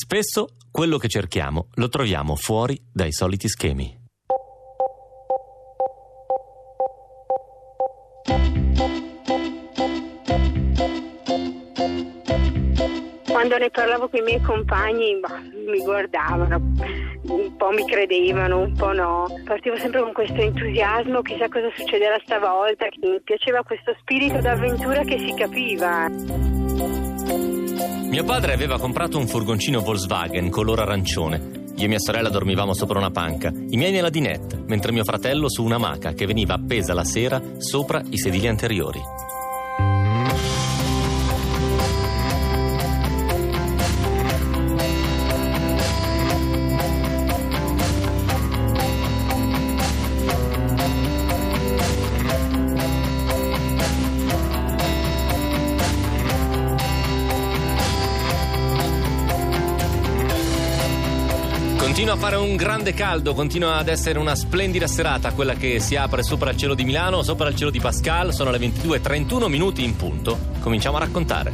Spesso quello che cerchiamo lo troviamo fuori dai soliti schemi. Quando ne parlavo con i miei compagni mi guardavano, un po' mi credevano, un po' no. Partivo sempre con questo entusiasmo, chissà cosa succederà stavolta, mi piaceva questo spirito d'avventura che si capiva. Mio padre aveva comprato un furgoncino Volkswagen color arancione. Io e mia sorella dormivamo sopra una panca, i miei nella dinette, mentre mio fratello su una maca che veniva appesa la sera sopra i sedili anteriori. Continua a fare un grande caldo, continua ad essere una splendida serata quella che si apre sopra il cielo di Milano, sopra il cielo di Pascal, sono le 22.31 minuti in punto. Cominciamo a raccontare.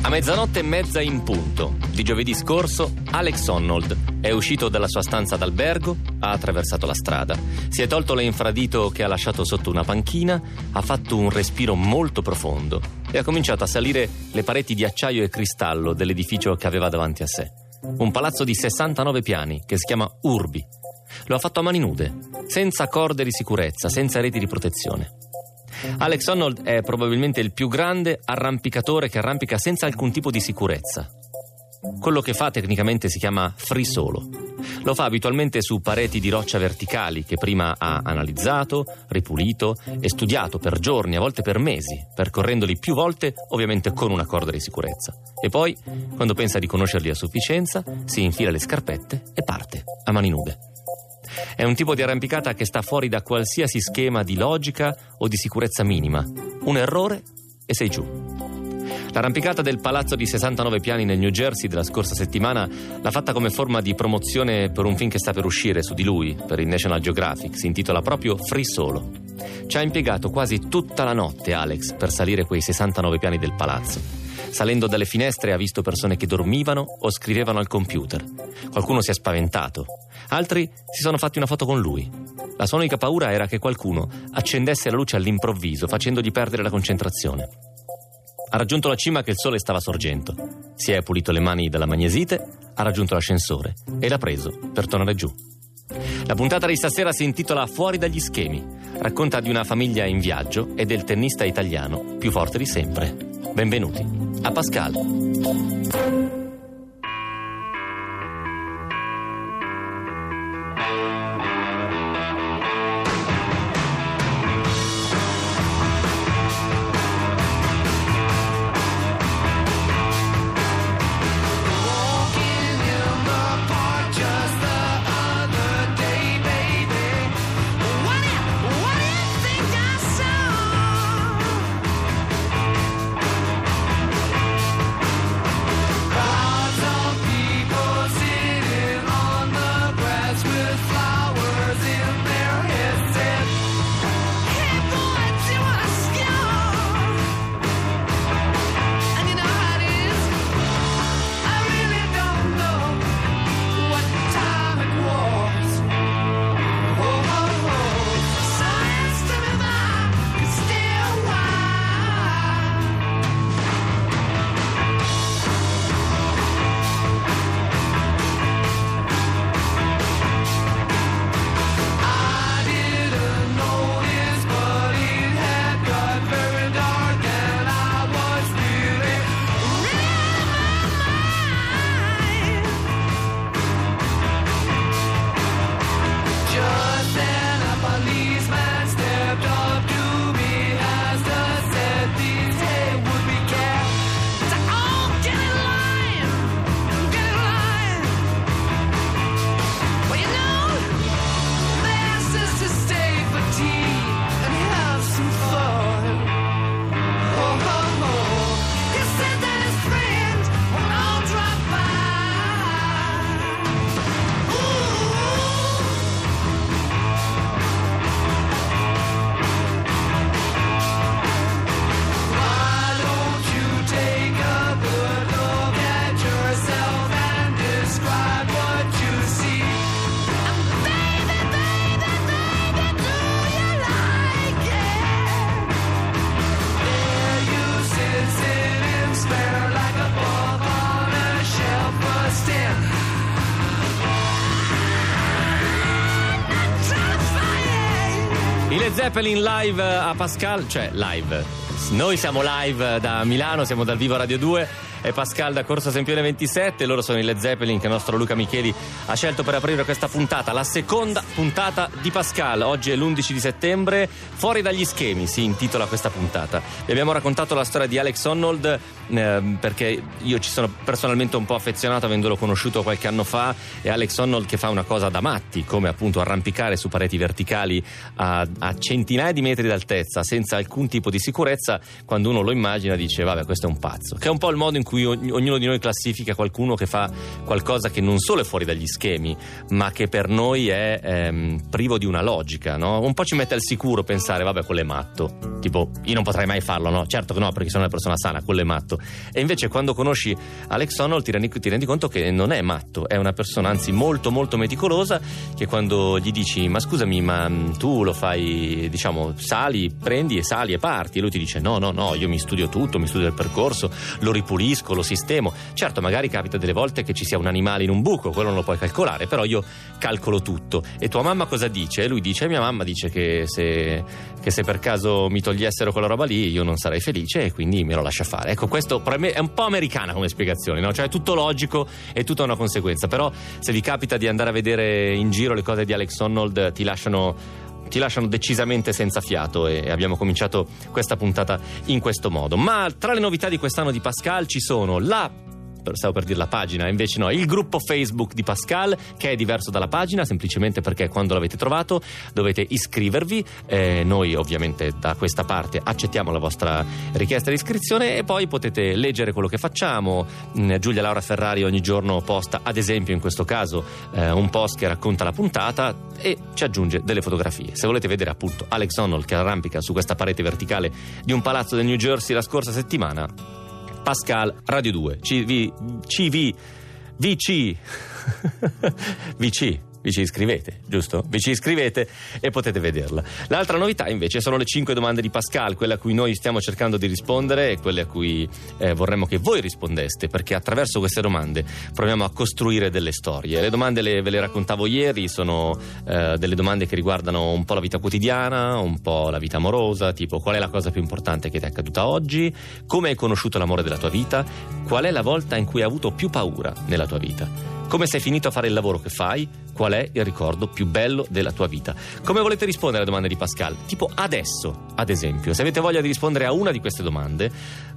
A mezzanotte e mezza in punto di giovedì scorso, Alex Honnold è uscito dalla sua stanza d'albergo, ha attraversato la strada, si è tolto l'infradito che ha lasciato sotto una panchina, ha fatto un respiro molto profondo e ha cominciato a salire le pareti di acciaio e cristallo dell'edificio che aveva davanti a sé. Un palazzo di 69 piani che si chiama Urbi. Lo ha fatto a mani nude, senza corde di sicurezza, senza reti di protezione. Alex Honnold è probabilmente il più grande arrampicatore che arrampica senza alcun tipo di sicurezza. Quello che fa tecnicamente si chiama free solo. Lo fa abitualmente su pareti di roccia verticali che prima ha analizzato, ripulito e studiato per giorni, a volte per mesi, percorrendoli più volte, ovviamente con una corda di sicurezza. E poi, quando pensa di conoscerli a sufficienza, si infila le scarpette e parte, a mani nude. È un tipo di arrampicata che sta fuori da qualsiasi schema di logica o di sicurezza minima. Un errore e sei giù. L'arrampicata del palazzo di 69 piani nel New Jersey della scorsa settimana l'ha fatta come forma di promozione per un film che sta per uscire su di lui, per il National Geographic. Si intitola proprio Free Solo. Ci ha impiegato quasi tutta la notte Alex per salire quei 69 piani del palazzo. Salendo dalle finestre ha visto persone che dormivano o scrivevano al computer. Qualcuno si è spaventato. Altri si sono fatti una foto con lui. La sua unica paura era che qualcuno accendesse la luce all'improvviso, facendogli perdere la concentrazione. Ha raggiunto la cima che il sole stava sorgendo. Si è pulito le mani dalla magnesite, ha raggiunto l'ascensore e l'ha preso per tornare giù. La puntata di stasera si intitola Fuori dagli schemi. Racconta di una famiglia in viaggio e del tennista italiano più forte di sempre. Benvenuti a Pascal. Zeppelin live a Pascal, cioè live. Noi siamo live da Milano, siamo dal Vivo Radio 2 e Pascal da Corso Sempione 27. Loro sono i Led Zeppelin che il nostro Luca Micheli ha scelto per aprire questa puntata, la seconda puntata di Pascal. Oggi è l'11 di settembre, fuori dagli schemi si intitola questa puntata. Vi abbiamo raccontato la storia di Alex Honnold eh, perché io ci sono personalmente un po' affezionato avendolo conosciuto qualche anno fa e Alex Honnold che fa una cosa da matti, come appunto arrampicare su pareti verticali a, a centinaia di metri d'altezza senza alcun tipo di sicurezza, quando uno lo immagina dice vabbè questo è un pazzo, che è un po' il modo in cui cui ognuno di noi classifica qualcuno che fa qualcosa che non solo è fuori dagli schemi, ma che per noi è ehm, privo di una logica, no? Un po' ci mette al sicuro pensare, vabbè, quello è matto. Tipo, io non potrei mai farlo, no? Certo che no, perché sono una persona sana, quello è matto. E invece quando conosci Alex Honnold ti rendi, ti rendi conto che non è matto, è una persona anzi molto molto meticolosa che quando gli dici, ma scusami, ma mm, tu lo fai, diciamo, sali, prendi e sali e parti, e lui ti dice, no, no, no, io mi studio tutto, mi studio il percorso, lo ripulisco capisco, lo sistemo. Certo, magari capita delle volte che ci sia un animale in un buco, quello non lo puoi calcolare, però io calcolo tutto. E tua mamma cosa dice? Lui dice: Mia mamma dice che se, che se per caso mi togliessero quella roba lì io non sarei felice e quindi me lo lascia fare. Ecco, questo è un po' americana come spiegazione, no? Cioè è tutto logico e tutta una conseguenza. Però se vi capita di andare a vedere in giro le cose di Alex Honnold, ti lasciano ti lasciano decisamente senza fiato e abbiamo cominciato questa puntata in questo modo. Ma tra le novità di quest'anno di Pascal ci sono la stavo per dire la pagina, invece no, il gruppo Facebook di Pascal che è diverso dalla pagina semplicemente perché quando l'avete trovato dovete iscrivervi, eh, noi ovviamente da questa parte accettiamo la vostra richiesta di iscrizione e poi potete leggere quello che facciamo, mm, Giulia Laura Ferrari ogni giorno posta ad esempio in questo caso eh, un post che racconta la puntata e ci aggiunge delle fotografie. Se volete vedere appunto Alex Honnold che arrampica su questa parete verticale di un palazzo del New Jersey la scorsa settimana Pascal Radio 2 CV CV VC VC vi ci iscrivete, giusto? Vi ci iscrivete e potete vederla. L'altra novità invece sono le 5 domande di Pascal, quelle a cui noi stiamo cercando di rispondere e quelle a cui eh, vorremmo che voi rispondeste, perché attraverso queste domande proviamo a costruire delle storie. Le domande le, ve le raccontavo ieri, sono eh, delle domande che riguardano un po' la vita quotidiana, un po' la vita amorosa, tipo qual è la cosa più importante che ti è accaduta oggi, come hai conosciuto l'amore della tua vita, qual è la volta in cui hai avuto più paura nella tua vita. Come sei finito a fare il lavoro che fai? Qual è il ricordo più bello della tua vita? Come volete rispondere alle domande di Pascal? Tipo adesso, ad esempio. Se avete voglia di rispondere a una di queste domande,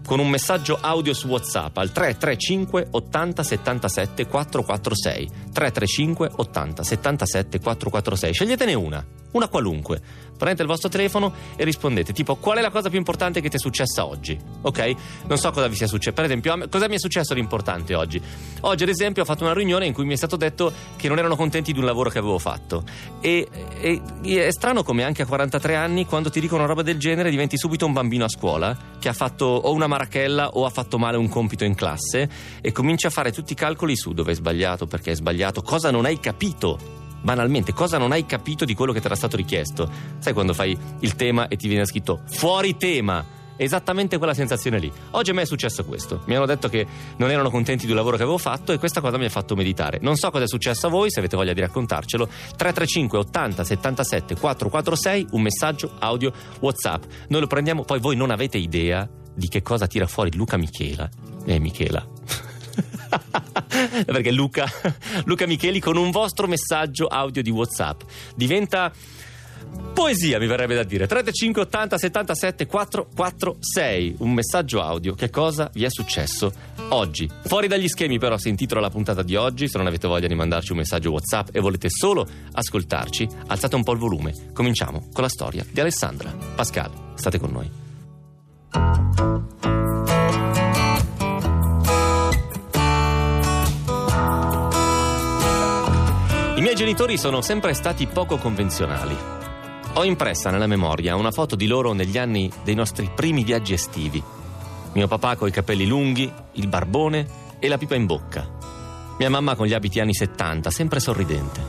con un messaggio audio su WhatsApp al 335 80 77 446. 335 80 77 446. Sceglietene una, una qualunque. Prendete il vostro telefono e rispondete tipo qual è la cosa più importante che ti è successa oggi? Ok? Non so cosa vi sia successo. Per esempio, cosa mi è successo di importante oggi? Oggi, ad esempio, ho fatto una riunione in cui mi è stato detto che non erano contenti di un lavoro che avevo fatto. E, e, è strano come anche a 43 anni, quando ti dicono una roba del genere, diventi subito un bambino a scuola che ha fatto o una marachella o ha fatto male un compito in classe e cominci a fare tutti i calcoli su dove è sbagliato, perché è sbagliato, cosa non hai capito banalmente cosa non hai capito di quello che ti era stato richiesto. Sai quando fai il tema e ti viene scritto fuori tema? Esattamente quella sensazione lì. Oggi a me è successo questo. Mi hanno detto che non erano contenti un lavoro che avevo fatto e questa cosa mi ha fatto meditare. Non so cosa è successo a voi, se avete voglia di raccontarcelo. 335 80 77 446, un messaggio audio WhatsApp. Noi lo prendiamo, poi voi non avete idea di che cosa tira fuori Luca Michela. Eh, Michela. Perché Luca, Luca Micheli con un vostro messaggio audio di WhatsApp diventa Poesia mi verrebbe da dire. 35 80 77 446 Un messaggio audio. Che cosa vi è successo oggi? Fuori dagli schemi però si intitola la puntata di oggi. Se non avete voglia di mandarci un messaggio whatsapp E volete solo ascoltarci Alzate un po' il volume. Cominciamo con la storia di Alessandra Pascal, state con noi miei genitori sono sempre stati poco convenzionali. Ho impressa nella memoria una foto di loro negli anni dei nostri primi viaggi estivi. Mio papà con i capelli lunghi, il barbone e la pipa in bocca. Mia mamma con gli abiti anni 70, sempre sorridente.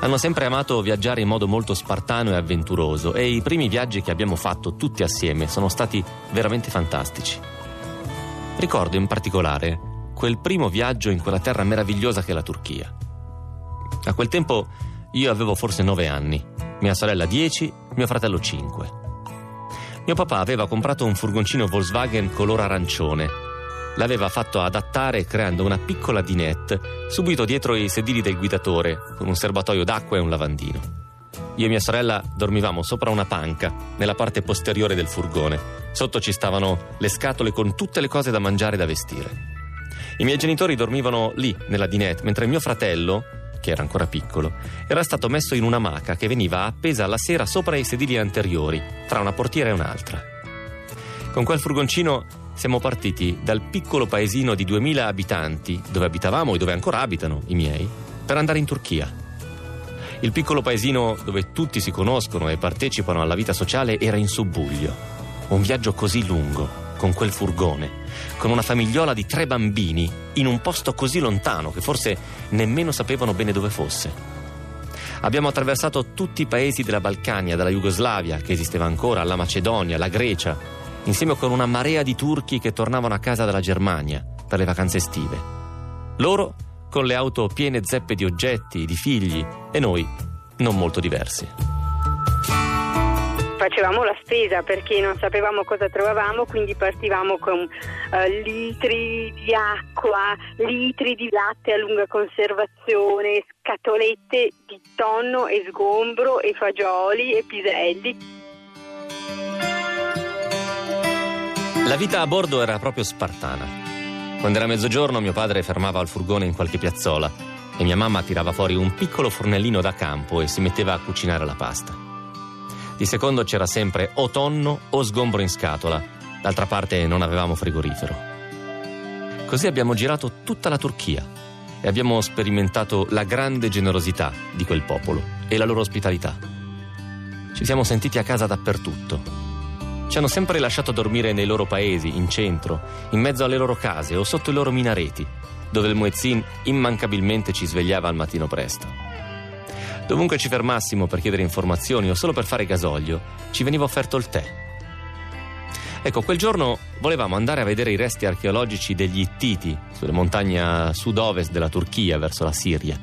Hanno sempre amato viaggiare in modo molto spartano e avventuroso e i primi viaggi che abbiamo fatto tutti assieme sono stati veramente fantastici. Ricordo in particolare quel primo viaggio in quella terra meravigliosa che è la Turchia. A quel tempo io avevo forse nove anni, mia sorella dieci, mio fratello 5. Mio papà aveva comprato un furgoncino Volkswagen color arancione. L'aveva fatto adattare creando una piccola dinette subito dietro i sedili del guidatore, con un serbatoio d'acqua e un lavandino. Io e mia sorella dormivamo sopra una panca, nella parte posteriore del furgone. Sotto ci stavano le scatole con tutte le cose da mangiare e da vestire. I miei genitori dormivano lì, nella dinette, mentre mio fratello, che era ancora piccolo, era stato messo in una maca che veniva appesa alla sera sopra i sedili anteriori, tra una portiera e un'altra. Con quel furgoncino siamo partiti dal piccolo paesino di 2000 abitanti, dove abitavamo e dove ancora abitano i miei, per andare in Turchia. Il piccolo paesino dove tutti si conoscono e partecipano alla vita sociale era in subbuglio. Un viaggio così lungo, con quel furgone, con una famigliola di tre bambini, in un posto così lontano che forse nemmeno sapevano bene dove fosse. Abbiamo attraversato tutti i paesi della Balcania, dalla Jugoslavia, che esisteva ancora, alla Macedonia, la Grecia, insieme con una marea di turchi che tornavano a casa dalla Germania per le vacanze estive. Loro con le auto piene zeppe di oggetti, di figli, e noi non molto diversi facevamo la spesa perché non sapevamo cosa trovavamo, quindi partivamo con uh, litri di acqua, litri di latte a lunga conservazione, scatolette di tonno e sgombro e fagioli e piselli. La vita a bordo era proprio spartana. Quando era mezzogiorno mio padre fermava il furgone in qualche piazzola e mia mamma tirava fuori un piccolo fornellino da campo e si metteva a cucinare la pasta. Di secondo c'era sempre o tonno o sgombro in scatola, d'altra parte non avevamo frigorifero. Così abbiamo girato tutta la Turchia e abbiamo sperimentato la grande generosità di quel popolo e la loro ospitalità. Ci siamo sentiti a casa dappertutto. Ci hanno sempre lasciato dormire nei loro paesi, in centro, in mezzo alle loro case o sotto i loro minareti, dove il muezzin immancabilmente ci svegliava al mattino presto. Dovunque ci fermassimo per chiedere informazioni o solo per fare gasolio, ci veniva offerto il tè. Ecco, quel giorno volevamo andare a vedere i resti archeologici degli Ittiti sulle montagne a sud-ovest della Turchia verso la Siria.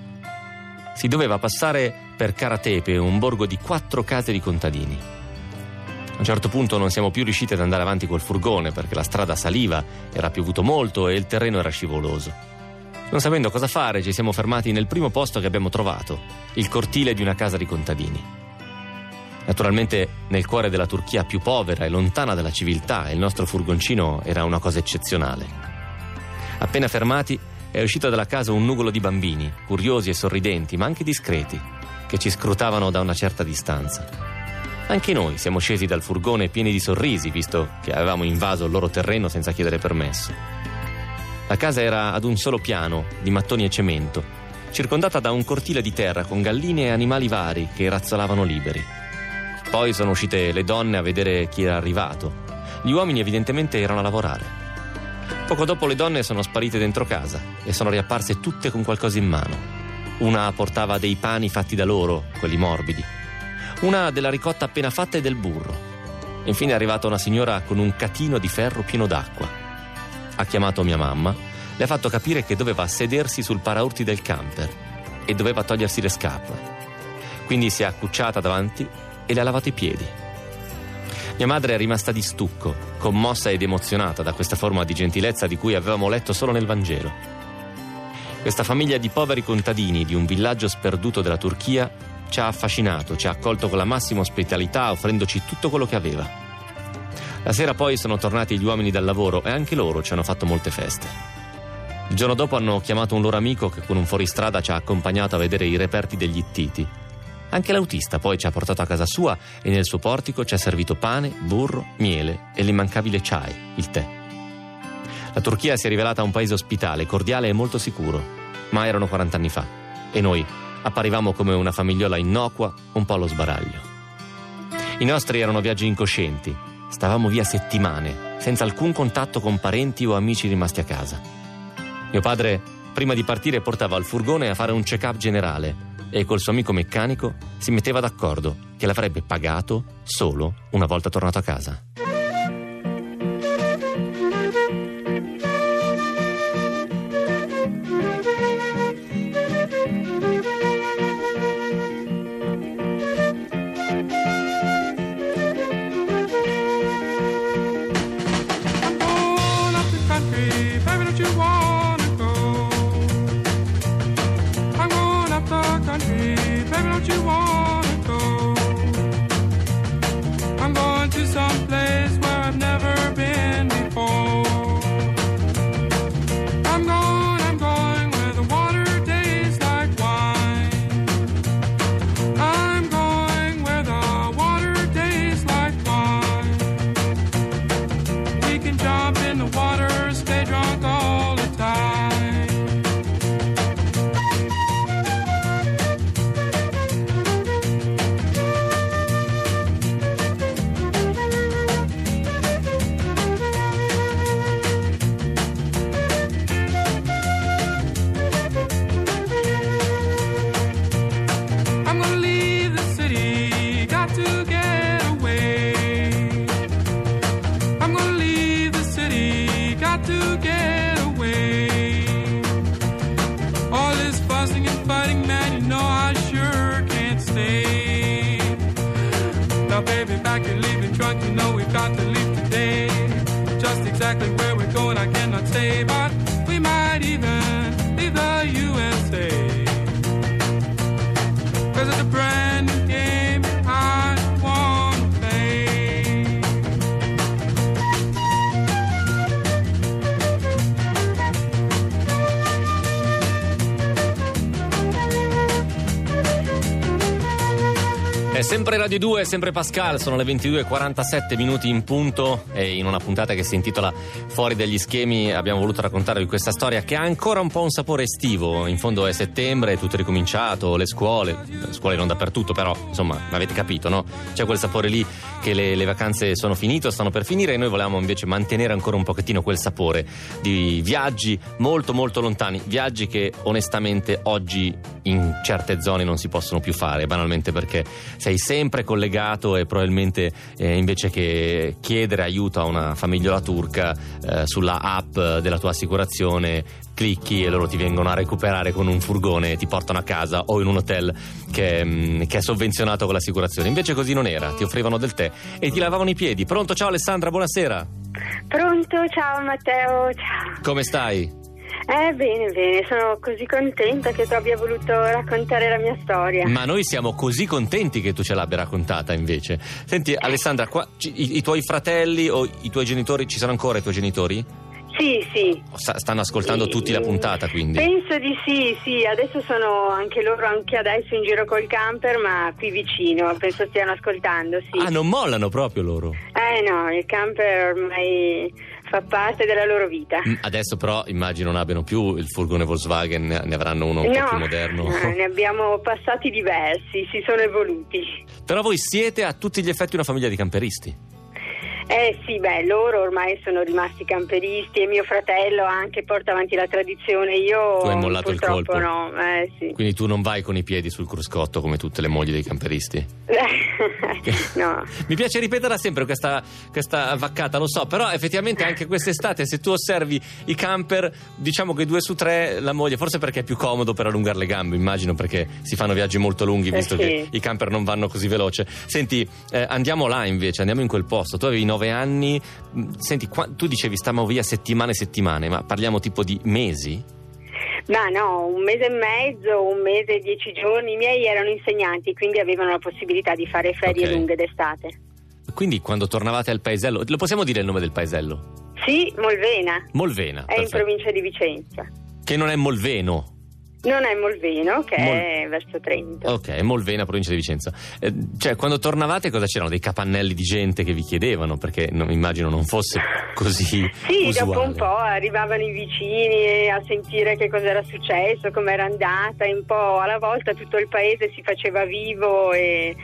Si doveva passare per Karatepe, un borgo di quattro case di contadini. A un certo punto non siamo più riusciti ad andare avanti col furgone perché la strada saliva, era piovuto molto e il terreno era scivoloso. Non sapendo cosa fare, ci siamo fermati nel primo posto che abbiamo trovato, il cortile di una casa di contadini. Naturalmente nel cuore della Turchia più povera e lontana dalla civiltà, il nostro furgoncino era una cosa eccezionale. Appena fermati, è uscito dalla casa un nugolo di bambini, curiosi e sorridenti, ma anche discreti, che ci scrutavano da una certa distanza. Anche noi siamo scesi dal furgone pieni di sorrisi, visto che avevamo invaso il loro terreno senza chiedere permesso. La casa era ad un solo piano, di mattoni e cemento, circondata da un cortile di terra con galline e animali vari che razzolavano liberi. Poi sono uscite le donne a vedere chi era arrivato. Gli uomini evidentemente erano a lavorare. Poco dopo le donne sono sparite dentro casa e sono riapparse tutte con qualcosa in mano. Una portava dei pani fatti da loro, quelli morbidi. Una della ricotta appena fatta e del burro. Infine è arrivata una signora con un catino di ferro pieno d'acqua ha chiamato mia mamma, le ha fatto capire che doveva sedersi sul paraurti del camper e doveva togliersi le scarpe. Quindi si è accucciata davanti e le ha lavato i piedi. Mia madre è rimasta di stucco, commossa ed emozionata da questa forma di gentilezza di cui avevamo letto solo nel Vangelo. Questa famiglia di poveri contadini di un villaggio sperduto della Turchia ci ha affascinato, ci ha accolto con la massima ospitalità offrendoci tutto quello che aveva. La sera poi sono tornati gli uomini dal lavoro e anche loro ci hanno fatto molte feste. Il giorno dopo hanno chiamato un loro amico che con un fuoristrada ci ha accompagnato a vedere i reperti degli Ittiti. Anche l'autista poi ci ha portato a casa sua e nel suo portico ci ha servito pane, burro, miele e l'immancabile chai, il tè. La Turchia si è rivelata un paese ospitale, cordiale e molto sicuro, ma erano 40 anni fa e noi apparivamo come una famigliola innocua, un po' allo sbaraglio. I nostri erano viaggi incoscienti, Stavamo via settimane, senza alcun contatto con parenti o amici rimasti a casa. Mio padre, prima di partire, portava il furgone a fare un check-up generale e col suo amico meccanico si metteva d'accordo che l'avrebbe pagato solo una volta tornato a casa. Stay by. Sempre Radio 2, è sempre Pascal, sono le 22.47 minuti in punto e in una puntata che si intitola Fuori dagli schemi abbiamo voluto raccontarvi questa storia che ha ancora un po' un sapore estivo, in fondo è settembre, è tutto ricominciato, le scuole, le scuole non dappertutto però insomma avete capito no? C'è quel sapore lì che le, le vacanze sono finite o stanno per finire e noi volevamo invece mantenere ancora un pochettino quel sapore di viaggi molto molto lontani, viaggi che onestamente oggi in certe zone non si possono più fare, banalmente perché sei sempre collegato e probabilmente eh, invece che chiedere aiuto a una famigliola turca eh, sulla app della tua assicurazione clicchi e loro ti vengono a recuperare con un furgone e ti portano a casa o in un hotel che, mm, che è sovvenzionato con l'assicurazione. Invece così non era, ti offrivano del tè e ti lavavano i piedi. Pronto? Ciao Alessandra, buonasera. Pronto? Ciao Matteo, ciao. Come stai? Eh, bene, bene, sono così contenta che tu abbia voluto raccontare la mia storia. Ma noi siamo così contenti che tu ce l'abbia raccontata invece. Senti Alessandra, qua, i, i tuoi fratelli o i tuoi genitori, ci sono ancora i tuoi genitori? Sì, sì. Sta- stanno ascoltando Sì, tutti la puntata quindi. Penso di sì, sì, adesso sono anche loro anche adesso in giro col camper, ma qui vicino, penso stiano ascoltando, sì. Ah, non mollano proprio loro. Eh no, il camper ormai fa parte della loro vita. Mm, Adesso però immagino non abbiano più il furgone Volkswagen, ne avranno uno un po' più moderno. no, ne abbiamo passati diversi, si sono evoluti. Però voi siete a tutti gli effetti una famiglia di camperisti. Eh sì, beh, loro ormai sono rimasti camperisti e mio fratello anche porta avanti la tradizione. Io Tu hai mollato il purtroppo colpo. no, eh sì. Quindi tu non vai con i piedi sul cruscotto come tutte le mogli dei camperisti. no. Mi piace ripeterla sempre questa, questa vaccata, lo so, però effettivamente anche quest'estate se tu osservi i camper, diciamo che due su tre la moglie, forse perché è più comodo per allungare le gambe, immagino perché si fanno viaggi molto lunghi Eh visto sì. che i camper non vanno così veloce. Senti, eh, andiamo là invece, andiamo in quel posto. Tu avevi nove anni, mh, senti, qua- tu dicevi stiamo via settimane e settimane, ma parliamo tipo di mesi? Ma no, un mese e mezzo, un mese e dieci giorni. I miei erano insegnanti, quindi avevano la possibilità di fare ferie Ok. lunghe d'estate. Quindi quando tornavate al paesello, lo possiamo dire il nome del paesello? Sì, Molvena, Molvena, è in perfetto. provincia di Vicenza. che non è Molveno. Non è Molveno, che Mol- è verso Trento. Ok, Molvena, provincia di Vicenza. Eh, cioè, quando tornavate cosa c'erano? Dei capannelli di gente che vi chiedevano? Perché non- immagino non fosse così Sì, usuale. dopo un po' arrivavano i vicini a sentire che cosa era successo, com'era andata, e un po' alla volta tutto il paese si faceva vivo e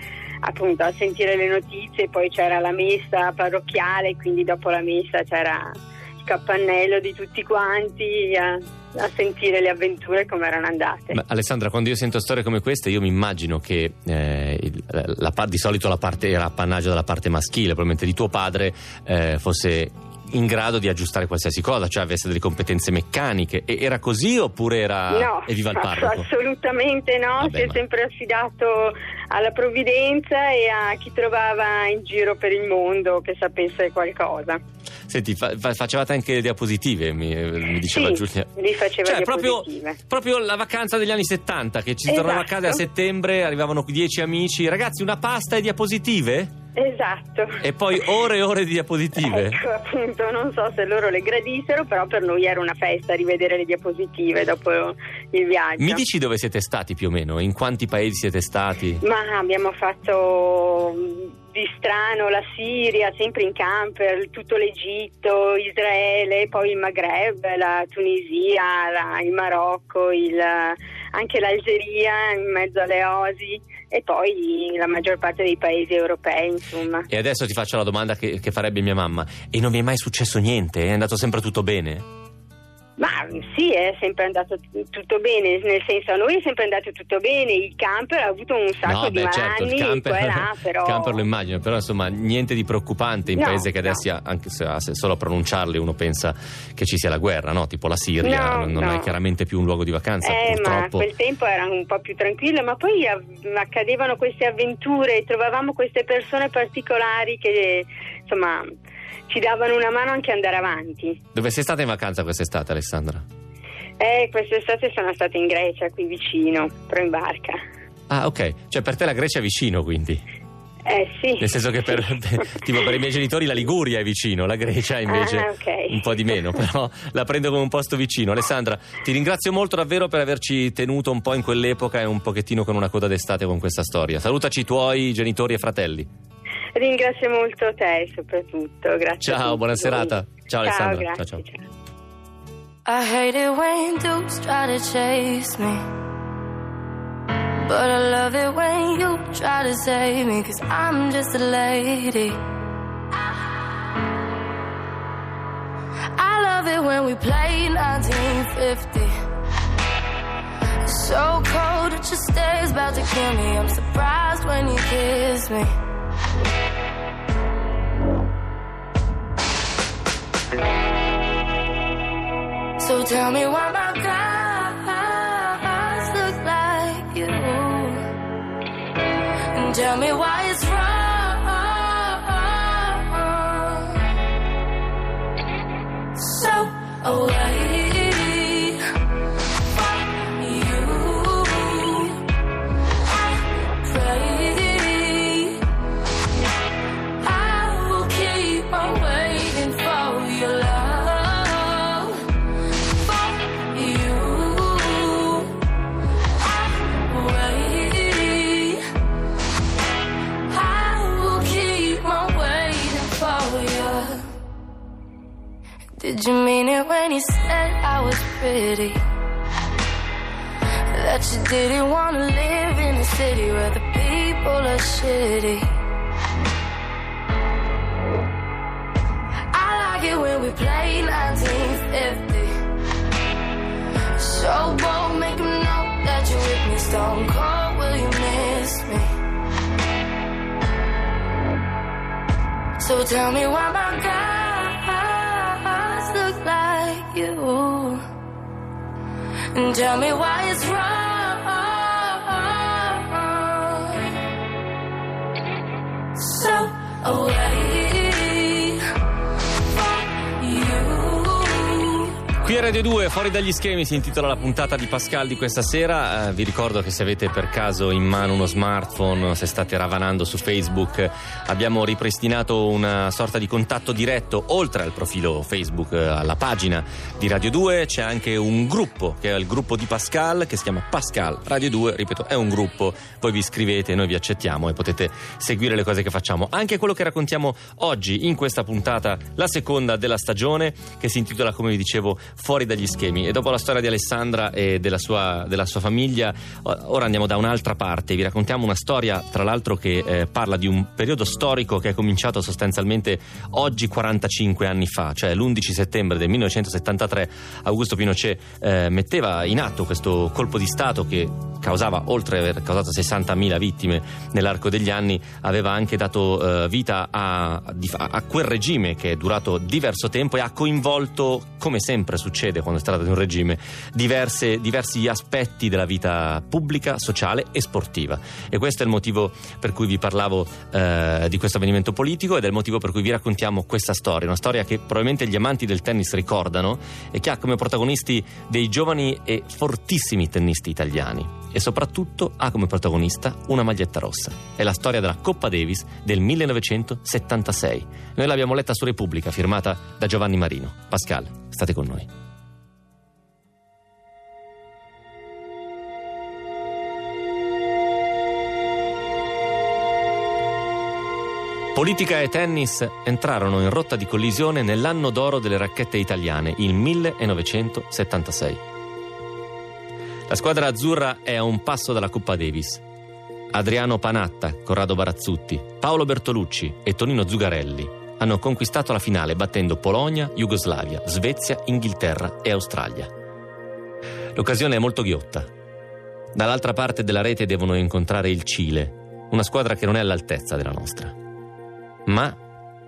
appunto a sentire le notizie, poi c'era la messa parrocchiale, quindi dopo la messa c'era il cappannello di tutti quanti a, a sentire le avventure come erano andate. Ma, Alessandra, quando io sento storie come queste, io mi immagino che eh, la di solito la parte era appannaggio della parte maschile, probabilmente di tuo padre eh, fosse in grado di aggiustare qualsiasi cosa, cioè avesse delle competenze meccaniche. E era così oppure era No, evviva il parroco? assolutamente no, Vabbè, si è ma- sempre affidato alla provvidenza e a chi trovava in giro per il mondo che sapesse qualcosa. Senti, fa- fa- facevate anche le diapositive, mi, mi diceva sì, Giulia. li faceva Cioè, proprio, diapositive. proprio la vacanza degli anni 70, che ci tornavamo a Esatto. casa a settembre, arrivavano dieci amici. Ragazzi, una pasta e diapositive? Esatto. E poi ore e ore di diapositive? Ecco, appunto, non so se loro le gradissero, però per noi era una festa rivedere le diapositive dopo il viaggio. Mi dici dove siete stati più o meno? In quanti paesi siete stati? Ma abbiamo fatto di strano la Siria, sempre in camper, tutto l'Egitto, Israele, poi il Maghreb, la Tunisia, la- il Marocco, il- anche l'Algeria in mezzo alle osi e poi la maggior parte dei paesi europei, insomma. E adesso ti faccio la domanda che, che farebbe mia mamma. E non mi è mai successo niente? È andato sempre tutto bene? Ma sì, è sempre andato t- tutto bene, nel senso a noi è sempre andato tutto bene, il camper ha avuto un sacco No, di beh, certo, il camper, là, però... il camper lo immagino, però insomma niente di preoccupante in No, paese che no. adesso, ha- anche se, se solo a pronunciarli uno pensa che ci sia la guerra, no? Tipo la Siria, No, non, no. è chiaramente più un luogo di vacanza, Eh, ma purtroppo. quel tempo era un po' più tranquillo, ma poi accadevano queste avventure, trovavamo queste persone particolari che insomma ci davano una mano anche andare avanti. Dove sei stata in vacanza quest'estate, Alessandra? Eh, quest'estate sono stata in Grecia, qui vicino, però in barca. Ah, ok, cioè per te la Grecia è vicino quindi. Eh sì. Nel senso che per, tipo per i miei genitori la Liguria è vicino, la Grecia invece Ah, ok. un po' di meno, però la prendo come un posto vicino. Alessandra, ti ringrazio molto davvero per averci tenuto un po' in quell'epoca e un pochettino con una coda d'estate con questa storia. Salutaci i tuoi genitori e fratelli. Ringrazio molto te soprattutto, grazie. Ciao, buona serata. Ciao, Alessandra. grazie, Ciao, ciao. ciao. I hate it when dudes try to chase me. But I love it when you try to save me, cause I'm just a lady. I love it when we play 1950. It's so cold, it just stays about to kill me. I'm surprised when you kiss me. So tell me why my guys look like you. And tell me why Did you mean it when you said I was pretty? That you didn't want to live in a city where the people are shitty. I like it when we play 1950. So bold, make 'em know that you're with me. Stone cold, will you miss me? So tell me why my guys And tell me why it's wrong. So away Radio 2, fuori dagli schemi si intitola la puntata di Pascal di questa sera. Eh, vi ricordo che se avete per caso in mano uno smartphone, se state ravanando su Facebook, abbiamo ripristinato una sorta di contatto diretto oltre al profilo Facebook, eh, alla pagina di Radio 2. C'è anche un gruppo che è il gruppo di Pascal che si chiama Pascal Radio 2. Ripeto, è un gruppo. Voi vi iscrivete, noi vi accettiamo e potete seguire le cose che facciamo. Anche quello che raccontiamo oggi in questa puntata, la seconda della stagione, che si intitola, come vi dicevo, Fuori dagli schemi. E dopo la storia di Alessandra e della sua, della sua famiglia, ora andiamo da un'altra parte. Vi raccontiamo una storia, tra l'altro, che eh, parla di un periodo storico che è cominciato sostanzialmente oggi 45 anni fa, cioè l'11 settembre del 1973. Augusto Pinochet eh, metteva in atto questo colpo di Stato che causava, oltre ad aver causato 60.000 vittime nell'arco degli anni, aveva anche dato eh, vita a, a quel regime che è durato diverso tempo e ha coinvolto, come sempre succede quando si tratta di un regime, diverse- diversi aspetti della vita pubblica, sociale e sportiva. E questo è il motivo per cui vi parlavo eh, di questo avvenimento politico ed è il motivo per cui vi raccontiamo questa storia, una storia che probabilmente gli amanti del tennis ricordano e che ha come protagonisti dei giovani e fortissimi tennisti italiani e soprattutto ha come protagonista una maglietta rossa. È la storia della Coppa Davis del 1976. Noi l'abbiamo letta su Repubblica, firmata da Giovanni Marino. Pascal, state con noi. Politica e tennis entrarono in rotta di collisione nell'anno d'oro delle racchette italiane, il 1976. La squadra azzurra è a un passo dalla Coppa Davis. Adriano Panatta, Corrado Barazzutti, Paolo Bertolucci e Tonino Zugarelli hanno conquistato la finale battendo Polonia, Jugoslavia, Svezia, Inghilterra e Australia. L'occasione è molto ghiotta. Dall'altra parte della rete devono incontrare il Cile, una squadra che non è all'altezza della nostra. Ma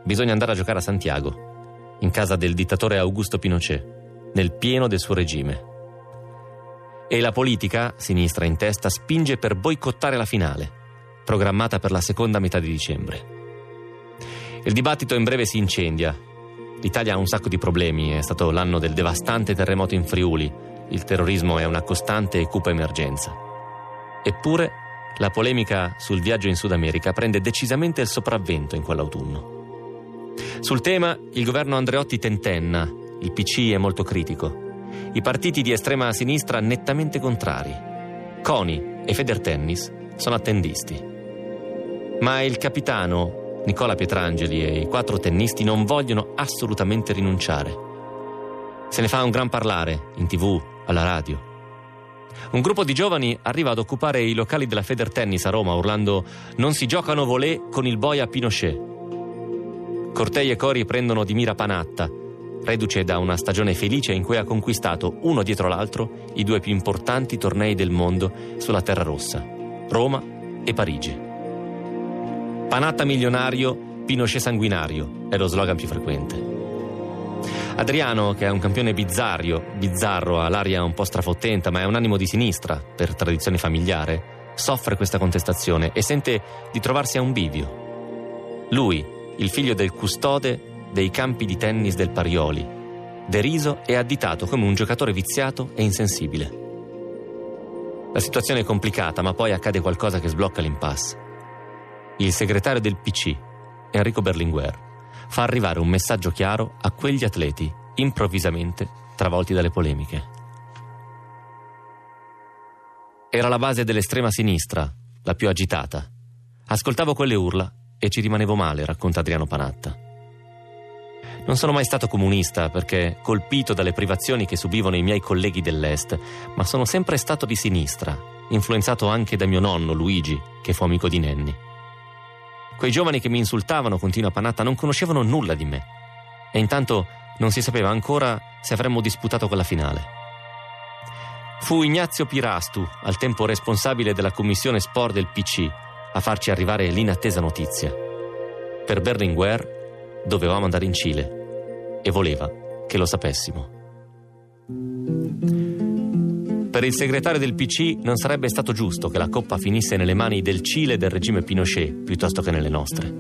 bisogna andare a giocare a Santiago, in casa del dittatore Augusto Pinochet, nel pieno del suo regime. E la politica, sinistra in testa, spinge per boicottare la finale, programmata per la seconda metà di dicembre. Il dibattito in breve si incendia. L'Italia ha un sacco di problemi, è stato l'anno del devastante terremoto in Friuli, il terrorismo è una costante e cupa emergenza. Eppure, la polemica sul viaggio in Sud America prende decisamente il sopravvento in quell'autunno. Sul tema, il governo Andreotti tentenna, il PC è molto critico. I partiti di estrema sinistra nettamente contrari. CONI e Federtennis sono attendisti. Ma il capitano, Nicola Pietrangeli e i quattro tennisti non vogliono assolutamente rinunciare. Se ne fa un gran parlare, in tv, alla radio. Un gruppo di giovani arriva ad occupare i locali della Federtennis a Roma urlando Non si giocano volé con il boia Pinochet. Cortei e cori prendono di mira Panatta, reduce da una stagione felice in cui ha conquistato uno dietro l'altro i due più importanti tornei del mondo sulla terra rossa, Roma e Parigi. Panatta milionario, Pinochet sanguinario è lo slogan più frequente. Adriano, che è un campione bizzarrio, bizzarro, ha l'aria un po' strafottenta, ma è un animo di sinistra, per tradizione familiare, soffre questa contestazione e sente di trovarsi a un bivio. Lui, il figlio del custode dei campi di tennis del Parioli, deriso e additato come un giocatore viziato e insensibile. La situazione è complicata, ma poi accade qualcosa che sblocca l'impasse. Il segretario del PC, Enrico Berlinguer, fa arrivare un messaggio chiaro a quegli atleti improvvisamente travolti dalle polemiche. Era la base dell'estrema sinistra, la più agitata. Ascoltavo quelle urla e ci rimanevo male, racconta Adriano Panatta. Non sono mai stato comunista perché colpito dalle privazioni che subivano i miei colleghi dell'Est, ma sono sempre stato di sinistra, influenzato anche da mio nonno Luigi, che fu amico di Nenni. Quei giovani che mi insultavano, continua Panatta, non conoscevano nulla di me. E intanto non si sapeva ancora se avremmo disputato quella finale. Fu Ignazio Pirastu, al tempo responsabile della commissione sport del PC, a farci arrivare l'inattesa notizia. Per Berlinguer dovevamo andare in Cile e voleva che lo sapessimo. Per il segretario del PC non sarebbe stato giusto che la coppa finisse nelle mani del Cile e del regime Pinochet piuttosto che nelle nostre.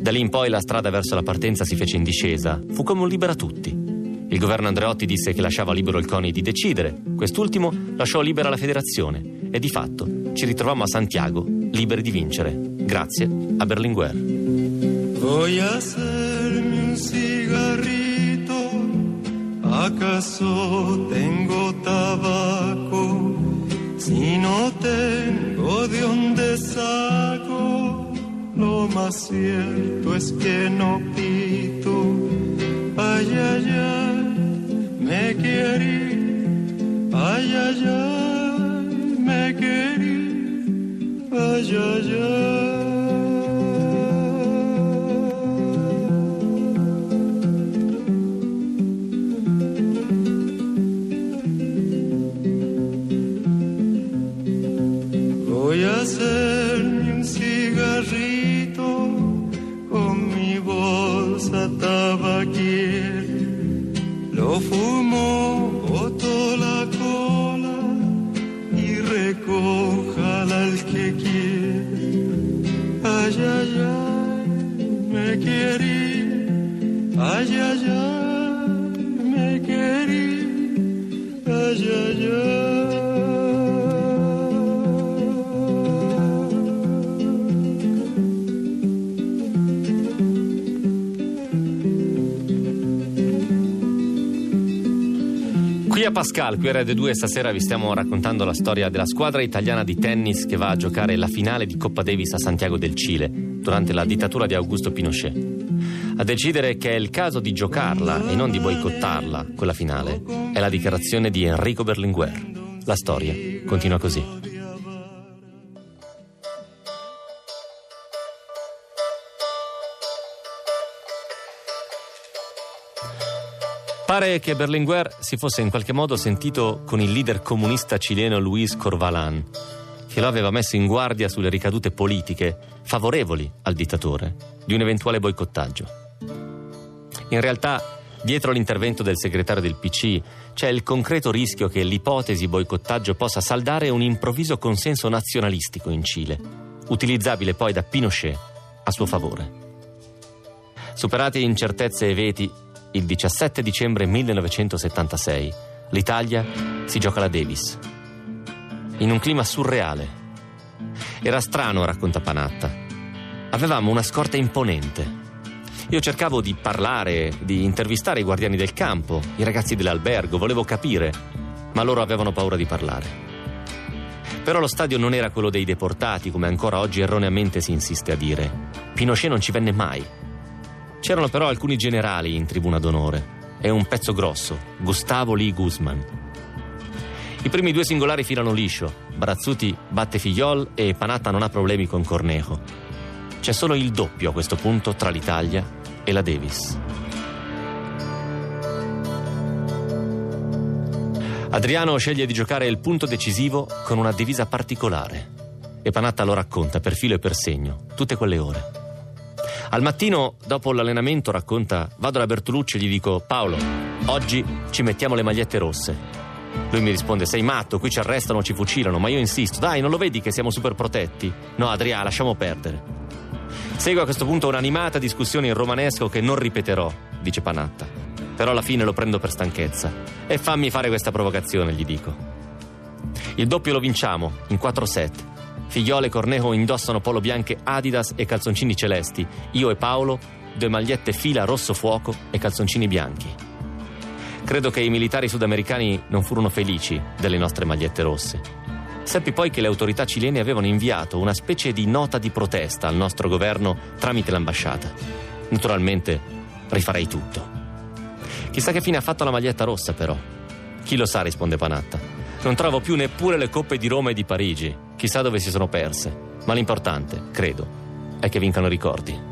Da lì in poi la strada verso la partenza si fece in discesa, fu come un libera tutti. Il governo Andreotti disse che lasciava libero il CONI di decidere, quest'ultimo lasciò libera la federazione e di fatto ci ritrovammo a Santiago liberi di vincere, grazie a Berlinguer. Voy a ¿acaso tengo tabaco? Si no tengo de dónde saco, lo más cierto es que no pito. Ay, ay, ay, me querí, ay, ay, ay, me querí, ay, ay, ay. Qui a Radio 2 stasera vi stiamo raccontando la storia della squadra italiana di tennis che va a giocare la finale di Coppa Davis a Santiago del Cile durante la dittatura di Augusto Pinochet. A decidere che è il caso di giocarla e non di boicottarla, quella finale, è la dichiarazione di Enrico Berlinguer. La storia continua così. Pare che Berlinguer si fosse in qualche modo sentito con il leader comunista cileno Luis Corvalán, che lo aveva messo in guardia sulle ricadute politiche favorevoli al dittatore di un eventuale boicottaggio. In realtà, dietro l'intervento del segretario del PC c'è il concreto rischio che l'ipotesi boicottaggio possa saldare un improvviso consenso nazionalistico in Cile, utilizzabile poi da Pinochet a suo favore. Superate incertezze e veti, il 17 dicembre 1976 l'Italia si gioca la Davis. In un clima surreale. Era strano, racconta Panatta. Avevamo una scorta imponente. Io cercavo di parlare, di intervistare i guardiani del campo, i ragazzi dell'albergo, volevo capire, ma loro avevano paura di parlare. Però lo stadio non era quello dei deportati, come ancora oggi erroneamente si insiste a dire. Pinochet non ci venne mai. C'erano però alcuni generali in tribuna d'onore e un pezzo grosso, Gustavo Lee Guzman. I primi due singolari filano liscio, Barazzuti batte Figliol e Panatta non ha problemi con Cornejo. C'è solo il doppio a questo punto tra l'Italia e la Davis. Adriano sceglie di giocare il punto decisivo con una divisa particolare e Panatta lo racconta per filo e per segno, tutte quelle ore. Al mattino, dopo l'allenamento, racconta, vado da Bertolucci e gli dico, Paolo, oggi ci mettiamo le magliette rosse. Lui mi risponde, sei matto, qui ci arrestano, ci fucilano, ma io insisto, dai, non lo vedi che siamo super protetti? No, Adriano, lasciamo perdere. Segue a questo punto un'animata discussione in romanesco che non ripeterò, dice Panatta. Però alla fine lo prendo per stanchezza. E fammi fare questa provocazione, gli dico. Il doppio lo vinciamo, in 4 set. Figliole e Cornejo indossano polo bianche Adidas e calzoncini celesti. Io e Paolo, due magliette fila rosso fuoco e calzoncini bianchi. Credo che i militari sudamericani non furono felici delle nostre magliette rosse. Seppi poi che le autorità cilene avevano inviato una specie di nota di protesta al nostro governo tramite l'ambasciata. Naturalmente rifarei tutto. Chissà che fine ha fatto la maglietta rossa, però. Chi lo sa, risponde Panatta. Non trovo più neppure le coppe di Roma e di Parigi. Chissà dove si sono perse. Ma l'importante, credo, è che vincano ricordi.